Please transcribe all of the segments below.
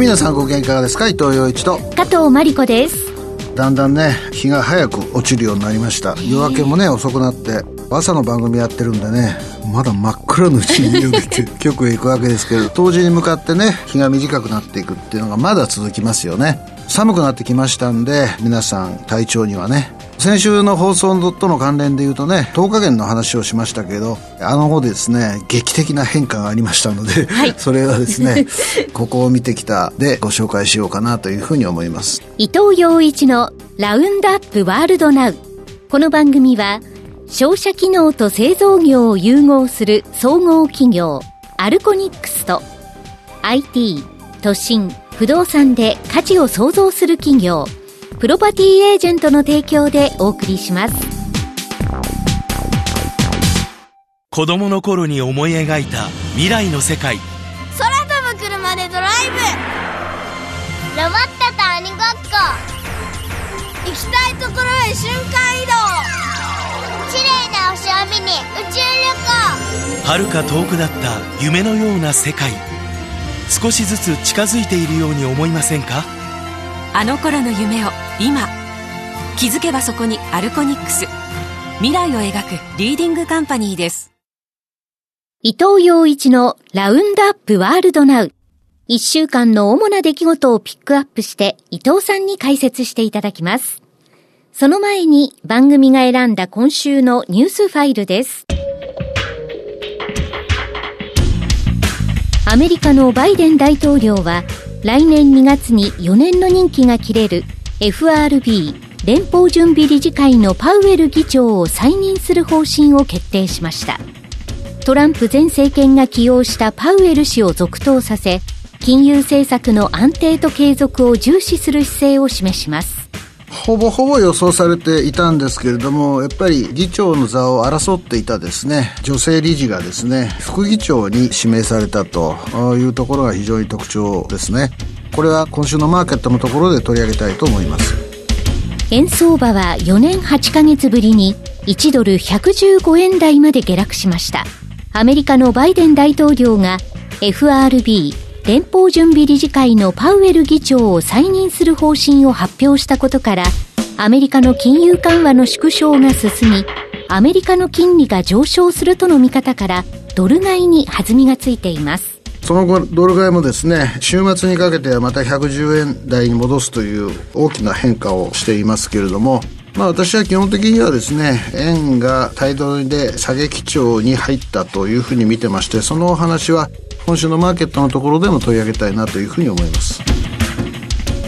はい皆さんご機嫌いかがですか？伊藤洋一と。加藤真理子です。だんだんね日が早く落ちるようになりました。夜明けもね遅くなって朝の番組やってるんでねまだ真っ暗のうちに家を出て 局へ行くわけですけど冬至に向かってね日が短くなっていくっていうのがまだ続きますよね寒くなってきましたんで皆さん体調にはね先週の放送との関連で言うとね10日間の話をしましたけどあの方でですね劇的な変化がありましたので、はい、それはですねここを見てきたでご紹介しようかなというふうに思います。伊藤洋一のラウンドアップワールドナウ。この番組は商社機能と製造業を融合する総合企業アルコニックスと IT 都心不動産で価値を創造する企業プロパティエージェントの提供でお送りします。子供の頃に思い描いた未来の世界。空飛ぶ車でドライブ。ロボットと鬼ごっこ。行きたいところへ瞬間移動。綺麗な星を見に宇宙旅行。遥か遠くだった夢のような世界少しずつ近づいているように思いませんか？あの頃の夢を今。気づけばそこにアルコニックス。未来を描くリーディングカンパニーです。伊藤洋一のラウンドアップワールドナウ。一週間の主な出来事をピックアップして伊藤さんに解説していただきます。その前に番組が選んだ今週のニュースファイルですアメリカのバイデン大統領は来年2月に4年の任期が切れる FRB 連邦準備理事会のパウエル議長を再任する方針を決定しました。トランプ前政権が起用したパウエル氏を続投させ金融政策の安定と継続を重視する姿勢を示します。ほぼほぼ予想されていたんですけれども、やっぱり議長の座を争っていたですね、女性理事がですね、副議長に指名されたというところが非常に特徴ですね。これは今週のマーケットのところで取り上げたいと思います円相場は4年8ヶ月ぶりに1ドル115円台まで下落しましたアメリカのバイデン大統領が FRB 連邦準備理事会のパウエル議長を再任する方針を発表したことからアメリカの金融緩和の縮小が進みアメリカの金利が上昇するとの見方からドル買いに弾みがついています。その後、ドル買いもですね、週末にかけてはまた110円台に戻すという大きな変化をしていますけれども、まあ私は基本的にはですね、円が対ドルで下げ基調に入ったというふうに見てまして、そのお話は今週のマーケットのところでも取り上げたいなというふうに思います。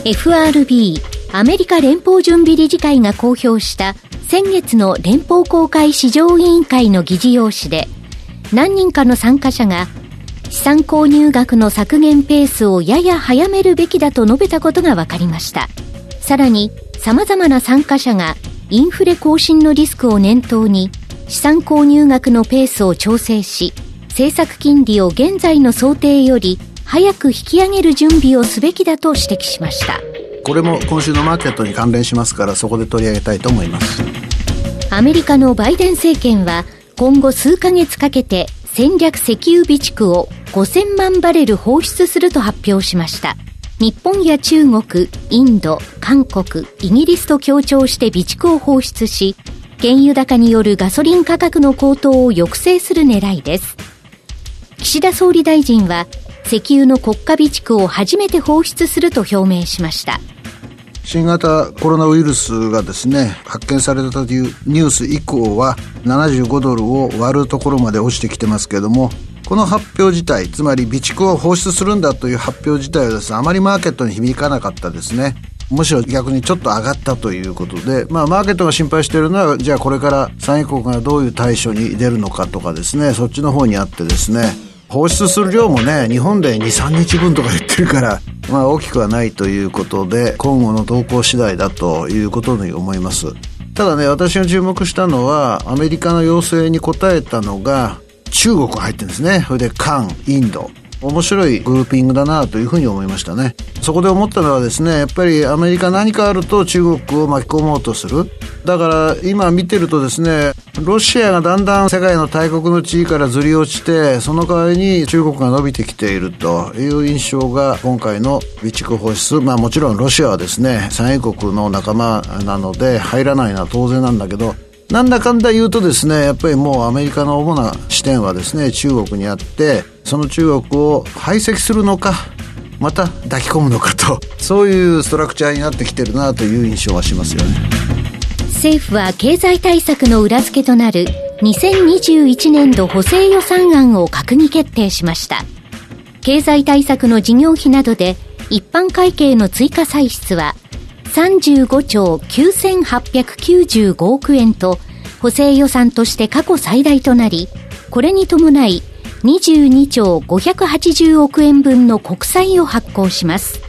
FRB アメリカ連邦準備理事会が公表した先月の連邦公開市場委員会の議事要旨で何人かの参加者が資産購入額の削減ペースをやや早めるべきだと述べたことが分かりましたさらに様々な参加者がインフレ更新のリスクを念頭に資産購入額のペースを調整し政策金利を現在の想定より早く引き上げる準備をすべきだと指摘しましたこれも今週のマーケットに関連しますからそこで取り上げたいと思いますアメリカのバイデン政権は今後数ヶ月かけて戦略石油備蓄を5000万バレル放出すると発表しました。日本や中国、インド、韓国、イギリスと協調して備蓄を放出し、原油高によるガソリン価格の高騰を抑制する狙いです。岸田総理大臣は、石油の国家備蓄を初めて放出すると表明しました。新型コロナウイルスがですね発見されたというニュース以降は75ドルを割るところまで落ちてきてますけれどもこの発表自体つまり備蓄を放出するんだという発表自体はですねあまりマーケットに響かなかったですねむしろ逆にちょっと上がったということで、まあ、マーケットが心配しているのはじゃあこれから産油国がどういう対処に出るのかとかですねそっちの方にあってですね放出する量もね日本で23日分とか言ってるからまあ大きくはないということで今後の動向次第だということに思います。ただね私が注目したのはアメリカの要請に応えたのが中国入ってるんですね。それで韓インド。面白いグルーピングだなというふうに思いましたね。そこで思ったのはですね、やっぱりアメリカ何かあると中国を巻き込もうとする。だから今見てるとですね、ロシアがだんだん世界の大国の地位からずり落ちて、その代わりに中国が伸びてきているという印象が今回の備蓄放出。まあもちろんロシアはですね、産油国の仲間なので入らないのは当然なんだけど、なんだかんだ言うとですね、やっぱりもうアメリカの主な視点はですね、中国にあって、その中国を排斥するのか、また抱き込むのかと、そういうストラクチャーになってきてるなという印象はしますよね。政府は経済対策の裏付けとなる2021年度補正予算案を閣議決定しました。経済対策の事業費などで一般会計の追加歳出は35兆9895億円と補正予算として過去最大となり、これに伴い22兆580億円分の国債を発行します。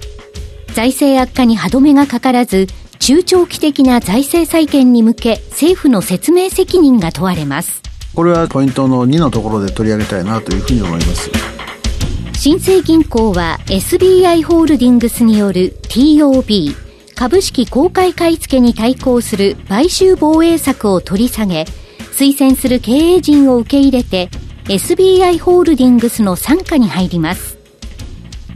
財政悪化に歯止めがかからず、中長期的な財政再建に向け政府の説明責任が問われます。これはポイントの2のところで取り上げたいなというふうに思います。新生銀行は SBI ホールディングスによる TOB 株式公開買い付けに対抗する買収防衛策を取り下げ、推薦する経営陣を受け入れて、SBI ホールディングスの傘下に入ります。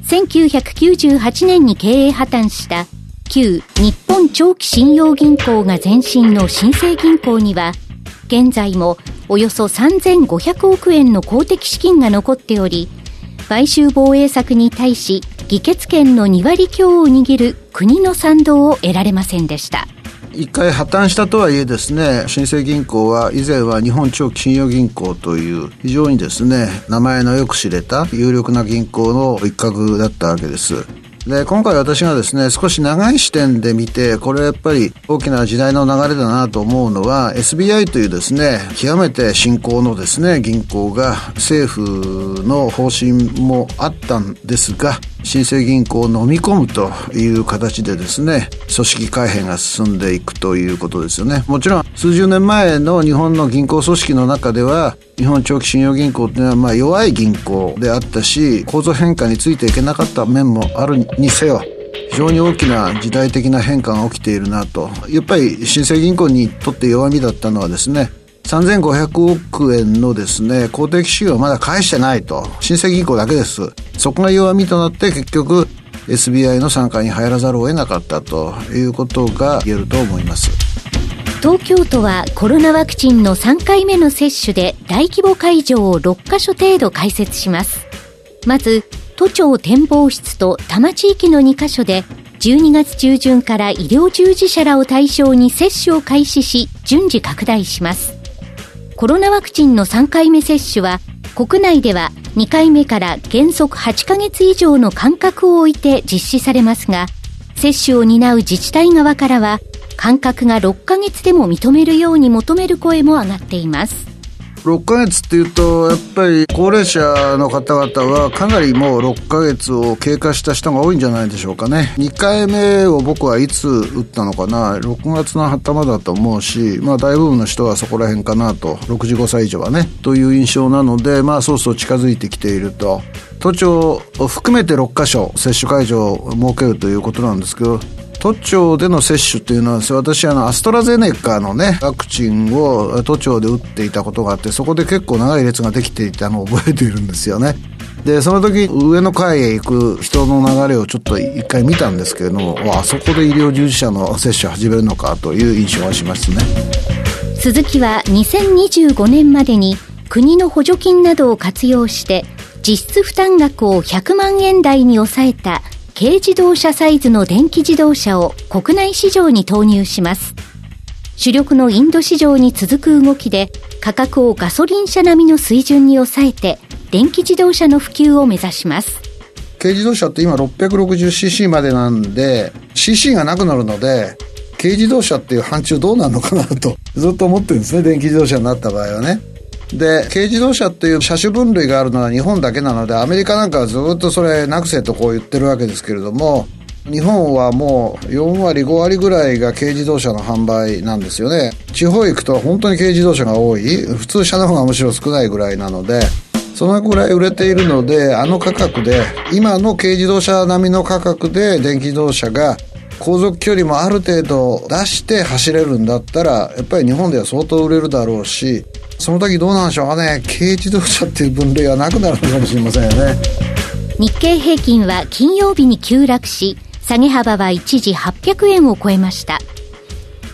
1998年に経営破綻した旧日本長期信用銀行が前身の新生銀行には、現在もおよそ3500億円の公的資金が残っており、買収防衛策に対し議決権の2割強を握る国の賛同を得られませんでした。一回破綻したとはいえですね、新生銀行は以前は日本長期信用銀行という非常にですね、名前のよく知れた有力な銀行の一角だったわけです。で、今回私がですね、少し長い視点で見て、これやっぱり大きな時代の流れだなと思うのは、SBI というですね、極めて新興のですね、銀行が政府の方針もあったんですが、新生銀行を飲み込むという形でですね、組織改変が進んでいくということですよね。もちろん、数十年前の日本の銀行組織の中では、日本長期信用銀行っていうのはまあ弱い銀行であったし、構造変化についていけなかった面もあるにせよ、非常に大きな時代的な変化が起きているなと。やっぱり新生銀行にとって弱みだったのはですね、3500億円のですね、公的資料まだ返してないと。新生銀行だけです。そこが弱みとなって結局 SBI の傘下に入らざるを得なかったということが言えると思います。東京都はコロナワクチンの3回目の接種で大規模会場を6カ所程度開設します。まず、都庁展望室と多摩地域の2カ所で12月中旬から医療従事者らを対象に接種を開始し順次拡大します。コロナワクチンの3回目接種は、国内では2回目から原則8ヶ月以上の間隔を置いて実施されますが、接種を担う自治体側からは、間隔が6ヶ月でも認めるように求める声も上がっています。6ヶ月っていうと、やっぱり高齢者の方々はかなりもう6ヶ月を経過した人が多いんじゃないでしょうかね。2回目を僕はいつ打ったのかな ?6 月の頭だと思うし、まあ大部分の人はそこら辺かなと、65歳以上はね、という印象なので、まあそうそう近づいてきていると。都庁を含めて6カ所接種会場を設けるということなんですけど、都庁での接種というのは私あのアストラゼネカのねワクチンを都庁で打っていたことがあってそこで結構長い列ができていたのを 覚えているんですよね。でその時上の階へ行く人の流れをちょっと一回見たんですけれどもあそこで医療従事者の接種始めるのかという印象がしますね。鈴木は2025年までに国の補助金などを活用して実質負担額を100万円台に抑えた軽自動車サイズの電気自動車を国内市場に投入します。主力のインド市場に続く動きで価格をガソリン車並みの水準に抑えて電気自動車の普及を目指します。軽自動車って今 660cc までなんで cc がなくなるので軽自動車っていう範疇どうなるのかなとずっと思ってるんですね電気自動車になった場合はね。で、軽自動車っていう車種分類があるのは日本だけなので、アメリカなんかはずっとそれなくせとこう言ってるわけですけれども、日本はもう4割、5割ぐらいが軽自動車の販売なんですよね。地方行くと本当に軽自動車が多い。普通車の方がむしろ少ないぐらいなので、そのぐらい売れているので、あの価格で、今の軽自動車並みの価格で電気自動車が航続距離もある程度出して走れるんだったら、やっぱり日本では相当売れるだろうし、その時どうなんでしょうかね、軽自動車っていう分類はなくなるのかもしれませんよね。日経平均は金曜日に急落し、下げ幅は一時800円を超えました。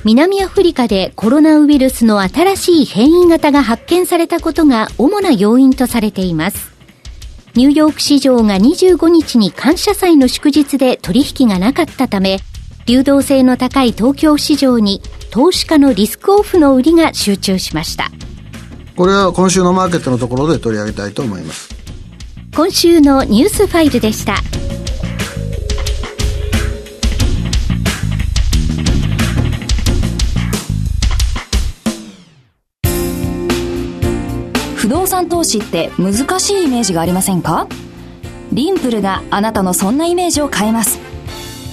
南アフリカでコロナウイルスの新しい変異型が発見されたことが主な要因とされています。ニューヨーク市場が25日に感謝祭の祝日で取引がなかったため、流動性の高い東京市場に投資家のリスクオフの売りが集中しました。これは今週のマーケットのところで取り上げたいと思います。今週のニュースファイルでした。不動産投資って難しいイメージがありませんか？リンプルがあなたのそんなイメージを変えます。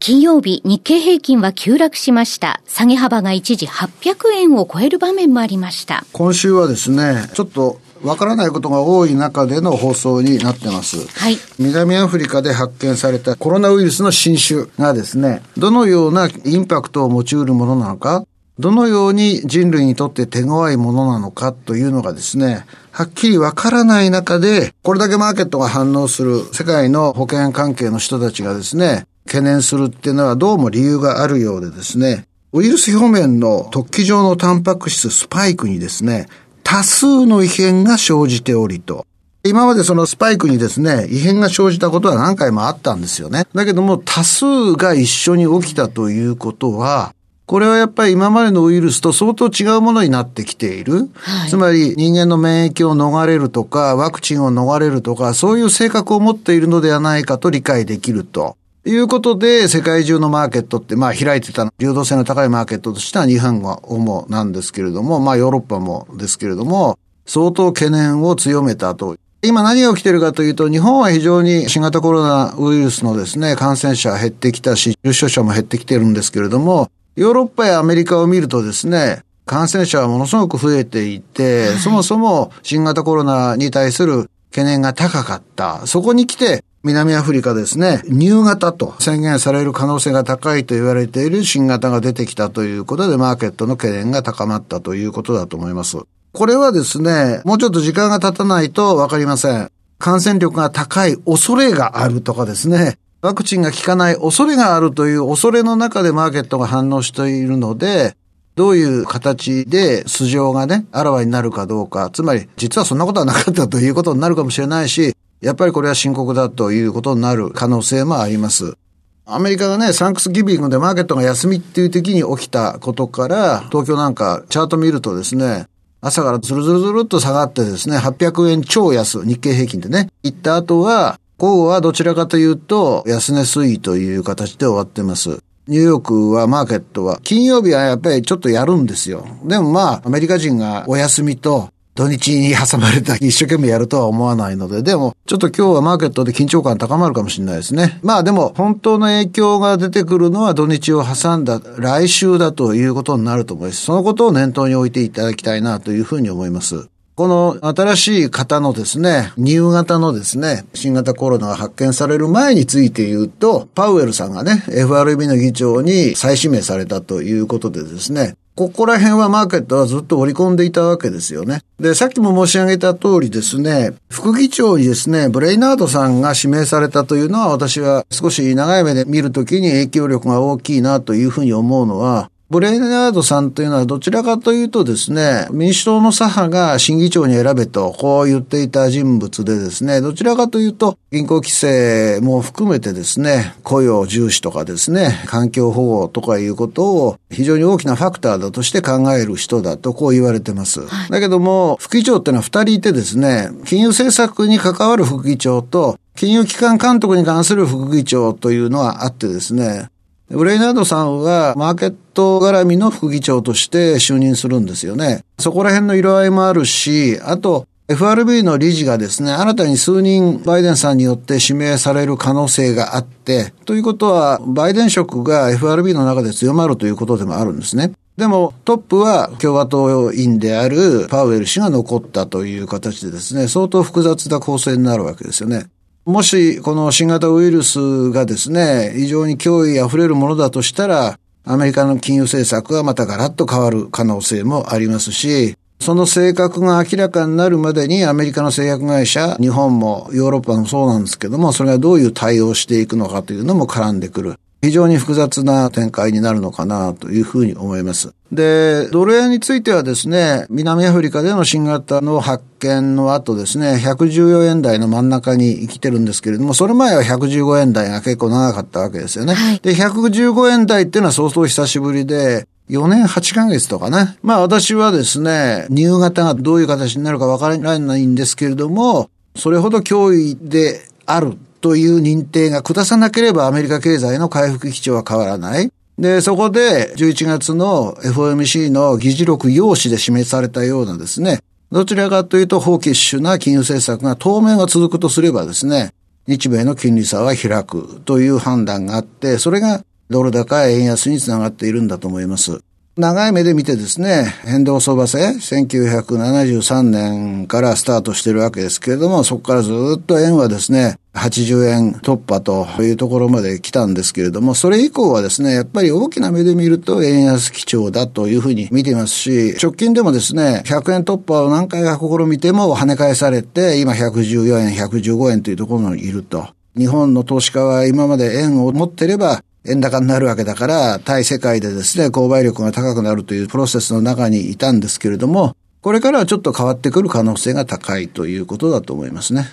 金曜日、日経平均は急落しました。下げ幅が一時800円を超える場面もありました。今週はですね、ちょっとわからないことが多い中での放送になってます。はい。南アフリカで発見されたコロナウイルスの新種がですね、どのようなインパクトを持ち得るものなのか、どのように人類にとって手強いものなのかというのがですね、はっきりわからない中で、これだけマーケットが反応する世界の保険関係の人たちがですね、懸念するっていうのはどうも理由があるようでですね、ウイルス表面の突起状のタンパク質スパイクにですね、多数の異変が生じておりと。今までそのスパイクにですね、異変が生じたことは何回もあったんですよね。だけども多数が一緒に起きたということは、これはやっぱり今までのウイルスと相当違うものになってきている。はい、つまり人間の免疫を逃れるとか、ワクチンを逃れるとか、そういう性格を持っているのではないかと理解できると。いうことで、世界中のマーケットって、まあ開いてた流動性の高いマーケットとしては日本が主なんですけれども、まあヨーロッパもですけれども、相当懸念を強めたと。今何が起きているかというと、日本は非常に新型コロナウイルスのですね、感染者減ってきたし、重症者も減ってきてるんですけれども、ヨーロッパやアメリカを見るとですね、感染者はものすごく増えていて、はい、そもそも新型コロナに対する懸念が高かった。そこに来て、南アフリカですね、ニュー型と宣言される可能性が高いと言われている新型が出てきたということで、マーケットの懸念が高まったということだと思います。これはですね、もうちょっと時間が経たないとわかりません。感染力が高い恐れがあるとかですね、ワクチンが効かない恐れがあるという恐れの中でマーケットが反応しているので、どういう形で素性がね、あらわになるかどうか、つまり実はそんなことはなかったということになるかもしれないし、やっぱりこれは深刻だということになる可能性もあります。アメリカがね、サンクスギビングでマーケットが休みっていう時に起きたことから、東京なんかチャート見るとですね、朝からズルズルズルっと下がってですね、800円超安、日経平均でね、行った後は、午後はどちらかというと、安値推移という形で終わってます。ニューヨークはマーケットは、金曜日はやっぱりちょっとやるんですよ。でもまあ、アメリカ人がお休みと、土日に挟まれた 一生懸命やるとは思わないので、でも、ちょっと今日はマーケットで緊張感高まるかもしれないですね。まあでも、本当の影響が出てくるのは土日を挟んだ来週だということになると思います。そのことを念頭に置いていただきたいなというふうに思います。この新しい型のですね、ニュー型のですね、新型コロナが発見される前について言うと、パウエルさんがね、FRB の議長に再指名されたということでですね、ここら辺はマーケットはずっと織り込んでいたわけですよね。で、さっきも申し上げた通りですね、副議長にですね、ブレイナードさんが指名されたというのは私は少し長い目で見るときに影響力が大きいなというふうに思うのは、ブレイナードさんというのはどちらかというとですね、民主党の左派が審議長に選べと、こう言っていた人物でですね、どちらかというと銀行規制も含めてですね、雇用重視とかですね、環境保護とかいうことを非常に大きなファクターだとして考える人だとこう言われてます。はい、だけども、副議長っていうのは二人いてですね、金融政策に関わる副議長と、金融機関監督に関する副議長というのはあってですね、ブレイナードさんはマーケット絡みの副議長として就任するんですよね。そこら辺の色合いもあるし、あと、FRB の理事がですね、新たに数人バイデンさんによって指名される可能性があって、ということは、バイデン色が FRB の中で強まるということでもあるんですね。でもトップは共和党員であるパウエル氏が残ったという形でですね、相当複雑な構成になるわけですよね。もしこの新型ウイルスがですね、非常に脅威あふれるものだとしたら、アメリカの金融政策はまたガラッと変わる可能性もありますし、その性格が明らかになるまでにアメリカの製薬会社、日本もヨーロッパもそうなんですけども、それがどういう対応していくのかというのも絡んでくる。非常に複雑な展開になるのかなというふうに思います。で、ドル円についてはですね、南アフリカでの新型の発見の後ですね、114円台の真ん中に来てるんですけれども、それ前は115円台が結構長かったわけですよね。はい、で、115円台っていうのは相当久しぶりで、4年8ヶ月とかね。まあ私はですね、ニュー型がどういう形になるかわからないんですけれども、それほど脅威であるという認定が下さなければアメリカ経済の回復基調は変わらない。で、そこで11月の FOMC の議事録用紙で示されたようなですね、どちらかというと、法キッシュな金融政策が当面は続くとすればですね、日米の金利差は開くという判断があって、それがドル高円安につながっているんだと思います。長い目で見てですね、変動相場制、1973年からスタートしてるわけですけれども、そこからずっと円はですね、80円突破というところまで来たんですけれども、それ以降はですね、やっぱり大きな目で見ると円安基調だというふうに見ていますし、直近でもですね、100円突破を何回か試みても跳ね返されて、今114円、115円というところにいると。日本の投資家は今まで円を持ってれば円高になるわけだから、対世界でですね、購買力が高くなるというプロセスの中にいたんですけれども、これからはちょっと変わってくる可能性が高いということだと思いますね。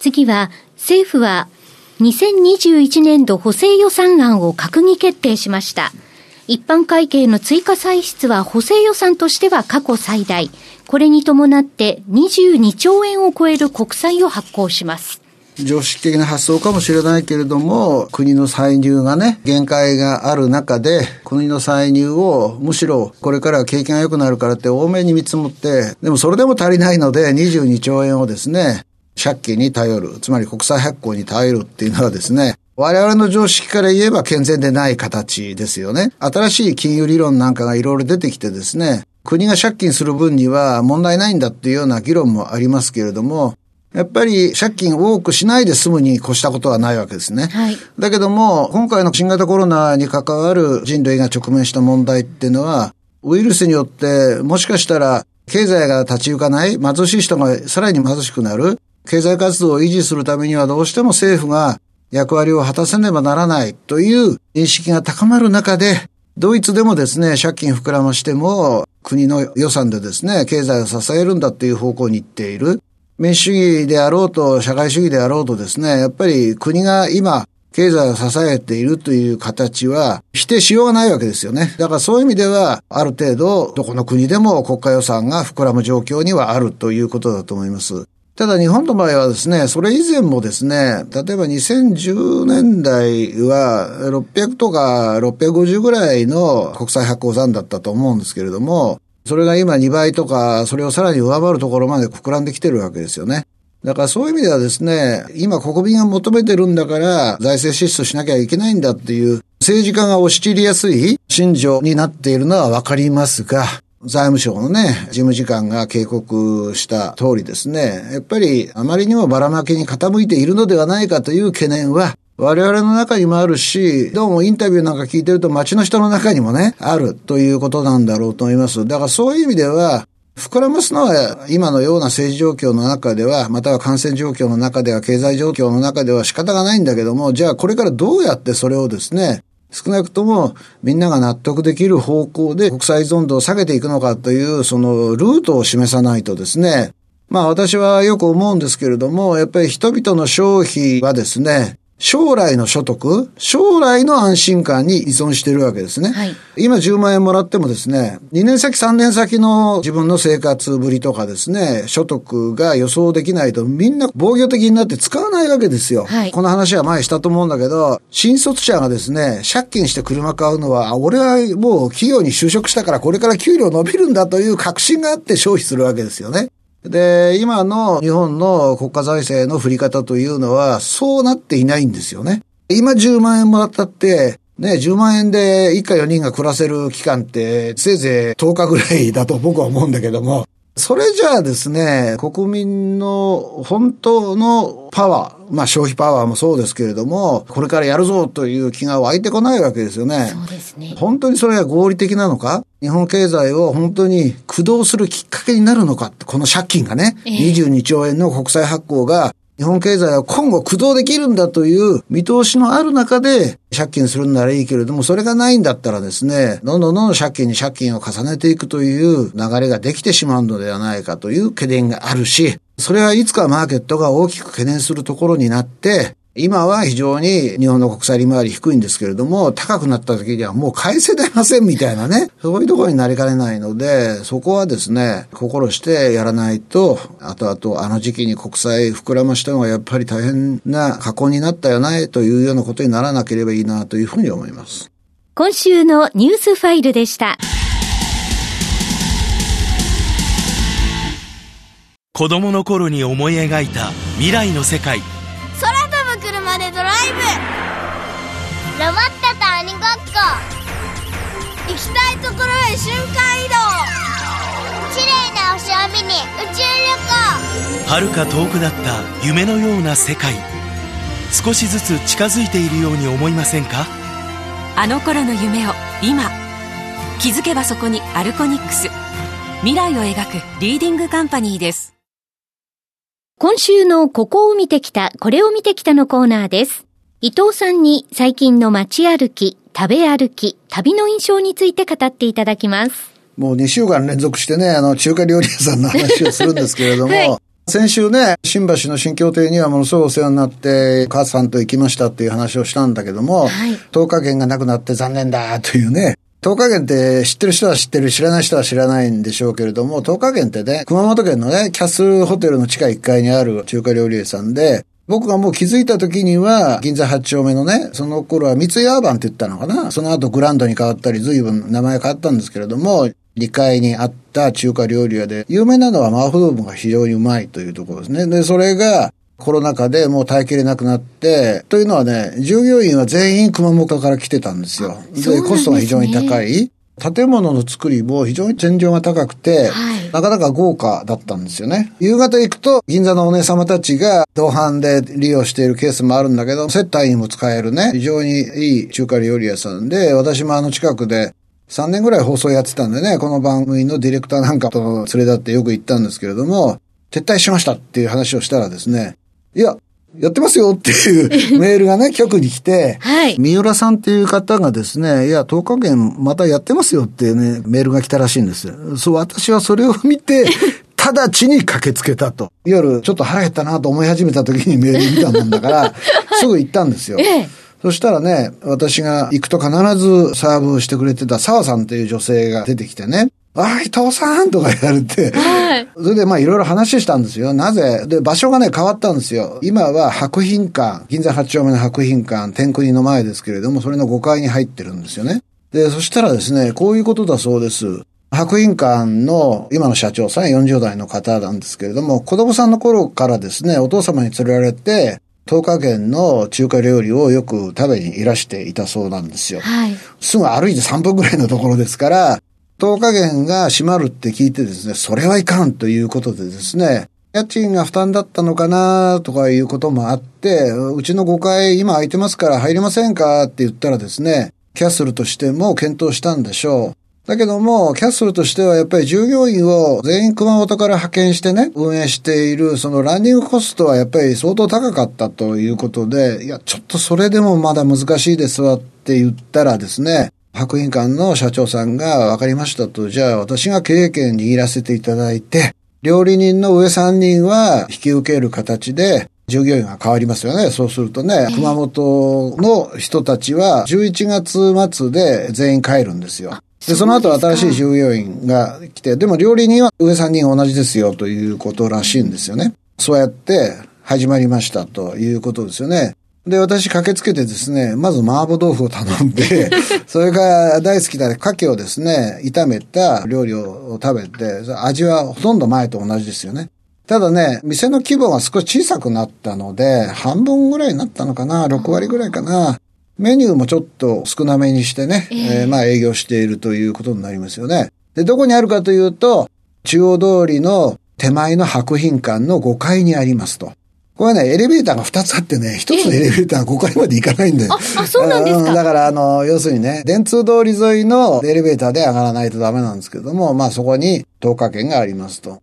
次は、政府は2021年度補正予算案を閣議決定しました。一般会計の追加歳出は補正予算としては過去最大。これに伴って22兆円を超える国債を発行します。常識的な発想かもしれないけれども、国の歳入がね、限界がある中で、国の歳入をむしろこれからは景気が良くなるからって多めに見積もって、でもそれでも足りないので22兆円をですね、借金に頼る、つまり国債発行に頼るっていうのはですね、我々の常識から言えば健全でない形ですよね。新しい金融理論なんかがいろいろ出てきてですね、国が借金する分には問題ないんだっていうような議論もありますけれども、やっぱり借金を多くしないで済むに越したことはないわけですね。はい、だけども、今回の新型コロナに関わる人類が直面した問題っていうのは、ウイルスによってもしかしたら経済が立ち行かない、貧しい人がさらに貧しくなる、経済活動を維持するためにはどうしても政府が役割を果たせねばならないという認識が高まる中で、ドイツでもですね、借金膨らましても国の予算でですね、経済を支えるんだっていう方向に行っている。民主主義であろうと、社会主義であろうとですね、やっぱり国が今、経済を支えているという形は否定しようがないわけですよね。だからそういう意味では、ある程度、どこの国でも国家予算が膨らむ状況にはあるということだと思います。ただ日本の場合はですね、それ以前もですね、例えば2010年代は600とか650ぐらいの国際発行残だったと思うんですけれども、それが今2倍とか、それをさらに上回るところまで膨らんできてるわけですよね。だからそういう意味ではですね、今国民が求めてるんだから財政支出しなきゃいけないんだっていう政治家が押し切りやすい信条になっているのはわかりますが、財務省のね、事務次官が警告した通りですね、やっぱりあまりにもばらまきに傾いているのではないかという懸念は我々の中にもあるし、どうもインタビューなんか聞いてると街の人の中にもね、あるということなんだろうと思います。だからそういう意味では、膨らますのは今のような政治状況の中では、または感染状況の中では、経済状況の中では仕方がないんだけども、じゃあこれからどうやってそれをですね、少なくともみんなが納得できる方向で国際依存度を下げていくのかというそのルートを示さないとですね、まあ私はよく思うんですけれども、やっぱり人々の消費はですね、将来の所得、将来の安心感に依存しているわけですね。はい、今10万円もらってもですね、2年先3年先の自分の生活ぶりとかですね、所得が予想できないとみんな防御的になって使わないわけですよ。はい、この話は前したと思うんだけど、新卒者がですね、借金して車買うのは、俺はもう企業に就職したからこれから給料伸びるんだという確信があって消費するわけですよね。で、今の日本の国家財政の振り方というのは、そうなっていないんですよね。今10万円もらったって、ね、10万円で一家4人が暮らせる期間って、せいぜい10日ぐらいだと僕は思うんだけども、それじゃあですね、国民の本当のパワー、まあ消費パワーもそうですけれども、これからやるぞという気が湧いてこないわけですよね。そうですね。本当にそれが合理的なのか？日本経済を本当に駆動するきっかけになるのか？この借金がね、えー、22兆円の国債発行が日本経済は今後駆動できるんだという見通しのある中で借金するんならいいけれども、それがないんだったらですね、どんどんどんどん借金に借金を重ねていくという流れができてしまうのではないかという懸念があるし、それはいつかマーケットが大きく懸念するところになって、今は非常に日本の国債利回り低いんですけれども、高くなった時にはもう返せませんみたいなね、そういうところになりかねないので、そこはですね、心してやらないと、後々あの時期に国債膨らましたのがやっぱり大変な過去になったよね、というようなことにならなければいいなというふうに思います。今週のニュースファイルでした。子供の頃に思い描いた未来の世界。ロボットと鬼ごっこ。行きたいところへ瞬間移動。綺麗な星を見に宇宙旅行。はるか遠くだった夢のような世界。少しずつ近づいているように思いませんか？あの頃の夢を今。気づけばそこにアルコニックス。未来を描くリーディングカンパニーです。今週のここを見てきた、これを見てきたのコーナーです。伊藤さんに最近の街歩き、食べ歩き、旅の印象について語っていただきます。もう2週間連続してね、あの、中華料理屋さんの話をするんですけれども、はい、先週ね、新橋の新京亭にはものすごいお世話になって、母さんと行きましたっていう話をしたんだけども、はい、10日券がなくなって残念だというね、10日券って知ってる人は知ってる、知らない人は知らないんでしょうけれども、10日券ってね、熊本県のね、キャッスルホテルの地下1階にある中華料理屋さんで、僕がもう気づいた時には、銀座8丁目のね、その頃は三井アーバンって言ったのかな？その後グランドに変わったり、随分名前変わったんですけれども、2階にあった中華料理屋で、有名なのは麻婆豆腐が非常にうまいというところですね。で、それが、コロナ禍でもう耐えきれなくなって、というのはね、従業員は全員熊本から来てたんですよ。で、コストが非常に高い。建物の作りも非常に天井が高くて、はい、なかなか豪華だったんですよね。夕方行くと、銀座のお姉様たちが同伴で利用しているケースもあるんだけど、接待にも使えるね、非常にいい中華料理屋さんで、私もあの近くで3年ぐらい放送やってたんでね、この番組のディレクターなんかと連れ立ってよく行ったんですけれども、撤退しましたっていう話をしたらですね、いや、やってますよっていう メールがね、局に来て、はい。三浦さんっていう方がですね、いや、10日間またやってますよっていうね、メールが来たらしいんです。そう、私はそれを見て、直ちに駆けつけたと。夜、ちょっと腹減ったなと思い始めた時にメール見たもんだから、すぐ行ったんですよ。ええそしたらね、私が行くと必ずサーブしてくれてた澤さんという女性が出てきてね、ああ、伊藤さんとか言われて、はい。それでまあいろいろ話したんですよ。なぜ？で、場所がね変わったんですよ。今は博品館、銀座8丁目の博品館、天国の前ですけれども、それの5階に入ってるんですよね。で、そしたらですね、こういうことだそうです。博品館の今の社長さん40代の方なんですけれども、子供さんの頃からですね、お父様に連れられて、東華軒の中華料理をよく食べにいらしていたそうなんですよ。はい。すぐ歩いて3分ぐらいのところですから、10日限が閉まるって聞いてですね、それはいかんということでですね、家賃が負担だったのかなとかいうこともあって、うちの5階今空いてますから入りませんかって言ったらですね、キャッスルとしても検討したんでしょう。だけども、キャッスルとしてはやっぱり従業員を全員熊本から派遣してね、運営している、そのランニングコストはやっぱり相当高かったということで、いや、ちょっとそれでもまだ難しいですわって言ったらですね、白品館の社長さんが分かりましたと、じゃあ私が経営権握らせていただいて、料理人の上3人は引き受ける形で、従業員が変わりますよね。そうするとね、熊本の人たちは11月末で全員帰るんですよ。で、その後新しい従業員が来て、でも料理人は上3人同じですよということらしいんですよね。そうやって始まりましたということですよね。で、私駆けつけてですね、まず麻婆豆腐を頼んで、それから大好きな牡蠣をですね、炒めた料理を食べて、味はほとんど前と同じですよね。ただね、店の規模が少し小さくなったので、半分ぐらいになったのかな、6割ぐらいかな。メニューもちょっと少なめにしてね、えー、えー、まあ営業しているということになりますよね。で、どこにあるかというと、中央通りの手前の白品館の5階にありますと。これね、エレベーターが2つあってね、1つのエレベーターが5階まで行かないんだよ。あ、あそうなんですかだから、あの、要するにね、電通通り沿いのエレベーターで上がらないとダメなんですけども、まあそこに10日券がありますと。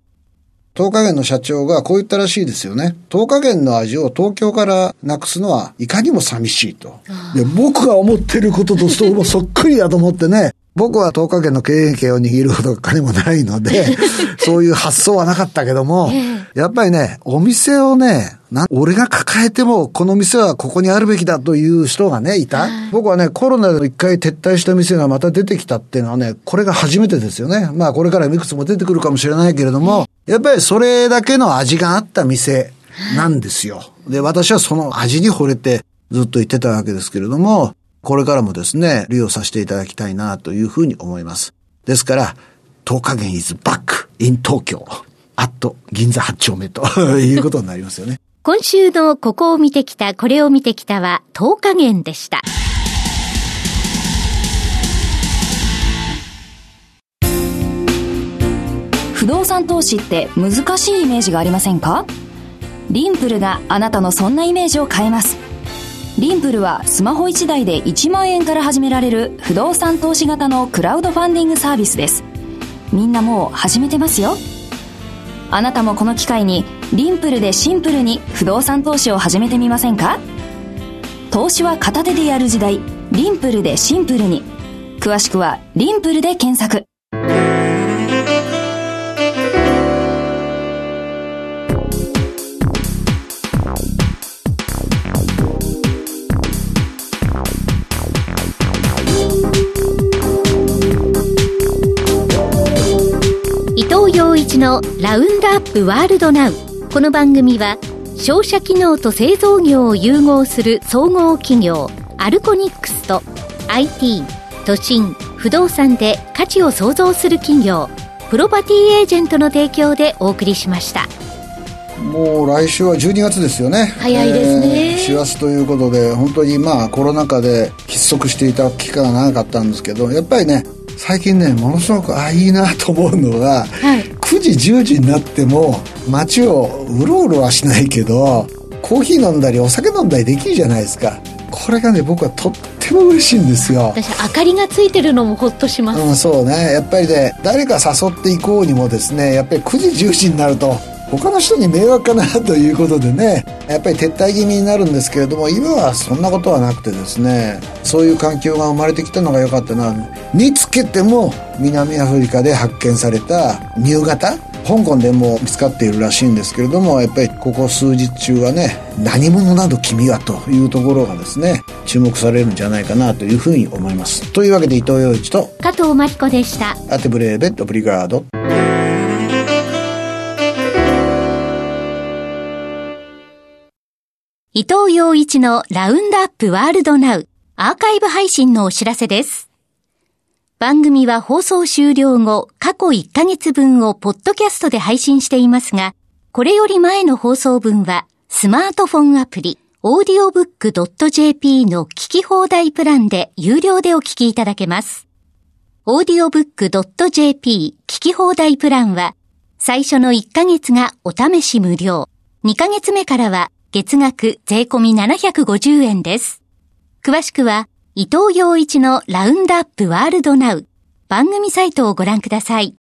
10日券の社長がこう言ったらしいですよね。10日券の味を東京からなくすのはいかにも寂しいと。で僕が思ってることとそそっくりだと思ってね、僕は10日券の経営権を握るほど金もないので、そういう発想はなかったけども、やっぱりね、お店をね、な、俺が抱えても、この店はここにあるべきだという人がね、いた。僕はね、コロナで一回撤退した店がまた出てきたっていうのはね、これが初めてですよね。まあこれからいくつも出てくるかもしれないけれども、やっぱりそれだけの味があった店なんですよ。で、私はその味に惚れてずっと言ってたわけですけれども、これからもですね、利用させていただきたいなというふうに思います。ですから、10日間 is back in 東京。あっと、銀座8丁目ということになりますよね。今週のここを見てきた、これを見てきたは10日間でした。不動産投資って難しいイメージがありませんか？リンプルがあなたのそんなイメージを変えます。リンプルはスマホ1台で1万円から始められる不動産投資型のクラウドファンディングサービスです。みんなもう始めてますよ。あなたもこの機会にリンプルでシンプルに不動産投資を始めてみませんか？投資は片手でやる時代、リンプルでシンプルに。詳しくはリンプルで検索。一のラウンドアップワールドナウ。この番組は商社機能と製造業を融合する総合企業アルコニックスと IT 都心不動産で価値を創造する企業プロパティエージェントの提供でお送りしました。もう来週は12月ですよね。早いですね、えー、師走ということで本当にまあコロナ禍で喫足していた期間が長かったんですけどやっぱりね最近ねものすごくあいいなと思うのは、はい、9時10時になっても街をうろうろはしないけどコーヒー飲んだりお酒飲んだりできるじゃないですか。これがね僕はとっても嬉しいんですよ。私明かりがついてるのもほっとします、うん、そうね。やっぱりね誰か誘っていこうにもですねやっぱり9時10時になると他の人に迷惑かなということでねやっぱり撤退気味になるんですけれども今はそんなことはなくてですねそういう環境が生まれてきたのが良かったなにつけても南アフリカで発見された乳型香港でも見つかっているらしいんですけれどもやっぱりここ数日中はね何者など君はというところがですね注目されるんじゃないかなというふうに思います。というわけで伊藤洋一と加藤真理子でした。アテブレーベットブリガード伊藤洋一のラウンドアップワールドナウアーカイブ配信のお知らせです。番組は放送終了後、過去1ヶ月分をポッドキャストで配信していますが、これより前の放送分はスマートフォンアプリ、audiobook.jp の聞き放題プランで有料でお聞きいただけます。audiobook.jp 聞き放題プランは、最初の1ヶ月がお試し無料、2ヶ月目からは月額税込み750円です。詳しくは、伊藤洋一のラウンドアップワールドナウ番組サイトをご覧ください。